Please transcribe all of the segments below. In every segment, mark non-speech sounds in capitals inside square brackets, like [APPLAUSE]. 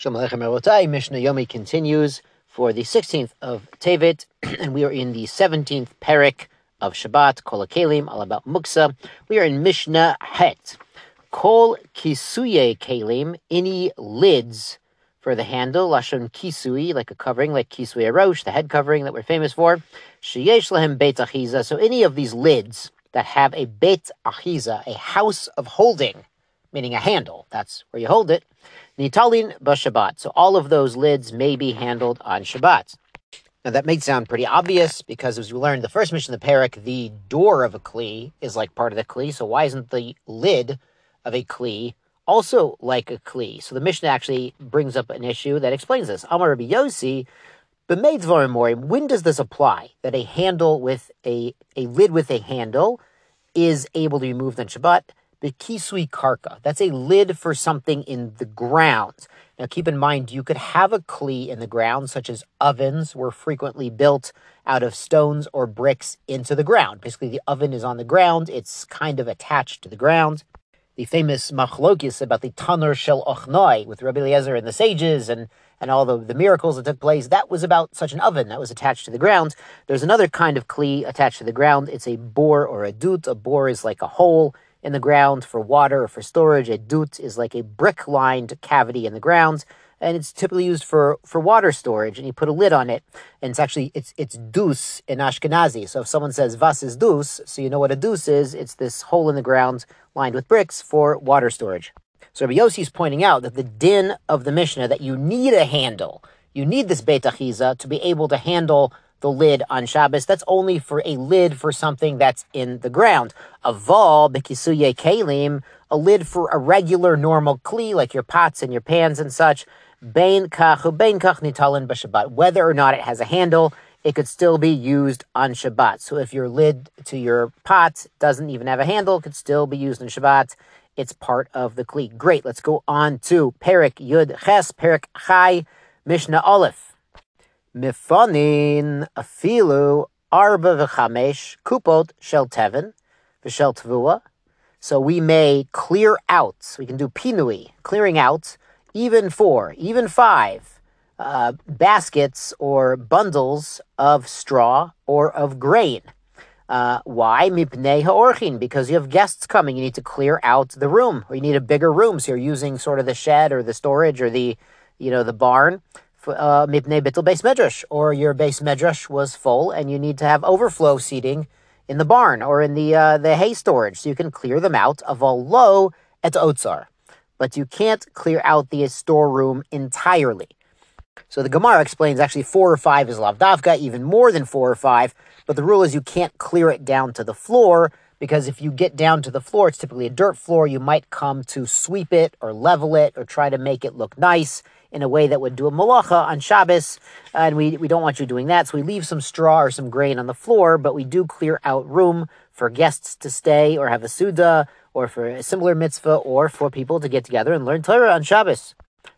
Shalom Rabotai. Mishnah Yomi continues for the 16th of Tevet, [CLEARS THROAT] and we are in the 17th parak of Shabbat, Kol Kelim, all about Muksa. We are in Mishnah Het. Kol Kisuye Kelim, any lids for the handle, Lashon Kisui, like a covering, like Kisui Rosh, the head covering that we're famous for. Sheyesh Lahem Beit Achiza, so any of these lids that have a Beit Achiza, a house of holding, meaning a handle, that's where you hold it. Nitalin b'Shabbat. So all of those lids may be handled on Shabbat. Now that may sound pretty obvious because as we learned the first Mishnah of the parak, the door of a kli is like part of the kli. So why isn't the lid of a kli also like a kli? So the Mishnah actually brings up an issue that explains this. Amar Rabbi Yossi, when does this apply? That a handle with a, a lid with a handle is able to be moved on Shabbat the kisui karka. That's a lid for something in the ground. Now keep in mind, you could have a kli in the ground, such as ovens were frequently built out of stones or bricks into the ground. Basically, the oven is on the ground, it's kind of attached to the ground. The famous machlokis about the tanur shel ochnoi with Rabbi Eliezer and the sages and, and all the, the miracles that took place, that was about such an oven that was attached to the ground. There's another kind of kli attached to the ground. It's a bore or a dut. A bore is like a hole in the ground for water or for storage. A dut is like a brick lined cavity in the ground. And it's typically used for, for water storage, and you put a lid on it, and it's actually it's it's dus in Ashkenazi. So if someone says vas is dus, so you know what a dus is. It's this hole in the ground lined with bricks for water storage. So Rabbi Yossi is pointing out that the din of the Mishnah that you need a handle, you need this Beit to be able to handle the lid on Shabbos. That's only for a lid for something that's in the ground. A vol, bekisuye kelim, a lid for a regular normal kli, like your pots and your pans and such. Bain kach, bain kach nitalin b'Shabbat. Whether or not it has a handle, it could still be used on Shabbat. So if your lid to your pot doesn't even have a handle, it could still be used on Shabbat. It's part of the kli. Great. Let's go on to Perik Yud Ches, Perik Chai, Mishnah Aleph. Mifanin afilu arba v'chamesh kupot shel tevin v'shel tvua. So we may clear out. We can do pinui, clearing out, even four, even five uh, baskets or bundles of straw or of grain. Uh, why? Mipnei ha'orchin, because you have guests coming. You need to clear out the room, or you need a bigger room. So you're using sort of the shed or the storage or the, you know, the barn uh, mipnei bittul base medrash, or your base medrash was full and you need to have overflow seating in the barn or in the uh, the hay storage, so you can clear them out of all low et otzar, but you can't clear out the storeroom entirely. So the Gemara explains actually four or five is lavdavka, even more than four or five, but the rule is you can't clear it down to the floor because if you get down to the floor, it's typically a dirt floor, you might come to sweep it or level it or try to make it look nice in a way that would do a malacha on Shabbos, and we, we don't want you doing that. So we leave some straw or some grain on the floor, but we do clear out room for guests to stay or have a suda or for a similar mitzvah or for people to get together and learn Torah on Shabbos.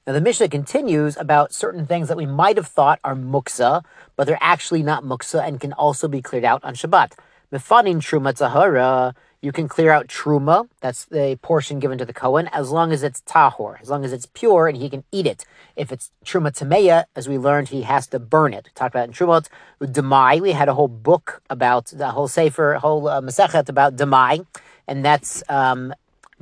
Now the Mishnah continues about certain things that we might have thought are muksa, but they're actually not muksa and can also be cleared out on Shabbat. Mefanin truma tahara you can clear out truma, that's the portion given to the Kohen, as long as it's tahor, as long as it's pure and he can eat it. If it's truma tameya, as we learned, he has to burn it. We talked about in Trumot. Demai, we had a whole book about, the whole sefer, whole uh, Masechet about demai, and that's um,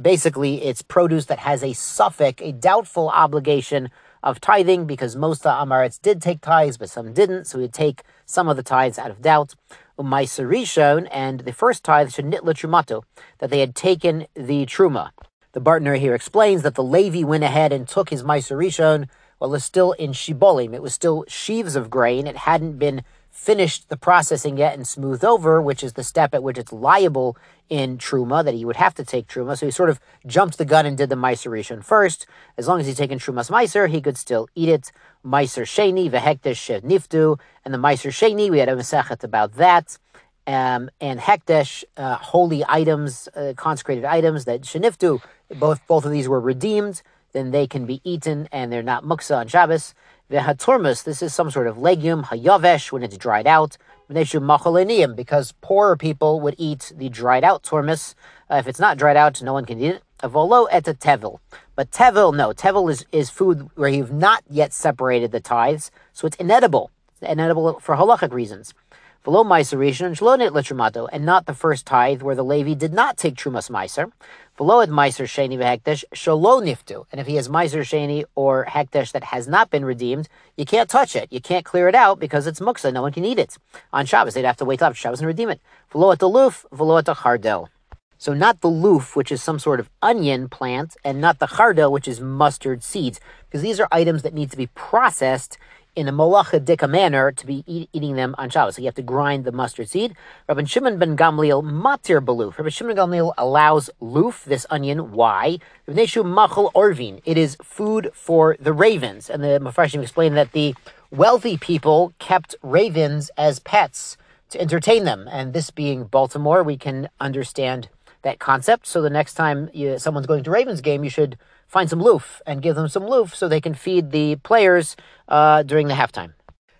basically it's produce that has a safek, a doubtful obligation of tithing, because most of the Amarites did take tithes, but some didn't, so we'd take some of the tithes out of doubt. Umaisa Rishon, and the first tithe should nitla trumato, that they had taken the truma. The Bartenura here explains that the Levi went ahead and took his Maisa while it was still in shibolim. It was still sheaves of grain. It hadn't been finished the processing yet and smoothed over, which is the step at which it's liable in Truma, that he would have to take Truma. So he sort of jumped the gun and did the Meiser Rishon first. As long as he's taken Truma's Meiser, he could still eat it. Meiser Sheni, Vehekdesh Niftu, and the Meiser Sheni, we had a Masechet about that. Um, and Hekdesh, uh, holy items, uh, consecrated items that Sheniftu, both, both of these were redeemed, then they can be eaten and they're not muksa on Shabbos. Vehaturmus, this is some sort of legume, hayavesh, when it's dried out. Because poorer people would eat the dried out turmus. Uh, if it's not dried out, no one can eat it. Avolo et tevil. But tevel, no, tevel is, is food where you've not yet separated the tithes, so it's inedible. It's inedible for halachic reasons. V'lo meiser rishon shlonit l'trumato, and not the first tithe where the Levi did not take trumas meiser. V'lo et meiser sheni v'hekdesh shalo niftu, and if he has meiser sheni or hekdesh that has not been redeemed, you can't touch it. You can't clear it out because it's muksa. No one can eat it on Shabbos. They'd have to wait till after Shabbos and redeem it. V'lo et the luf, v'lo et the chardel. So not the loof, which is some sort of onion plant, and not the chardel, which is mustard seeds, because these are items that need to be processed in a molachadika manner to be eat, eating them on Shabbos. So you have to grind the mustard seed. Rabbi Shimon ben Gamliel matir beluf. Rabbi Shimon ben Gamliel allows loof, this onion. Why? machal orvin. It is food for the ravens. And the Mepharshim explained that the wealthy people kept ravens as pets to entertain them. And this being Baltimore, we can understand that concept. So the next time you, someone's going to Ravens game, you should find some loof and give them some loof so they can feed the players uh, during the halftime.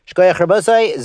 Shkoyach Rabosai.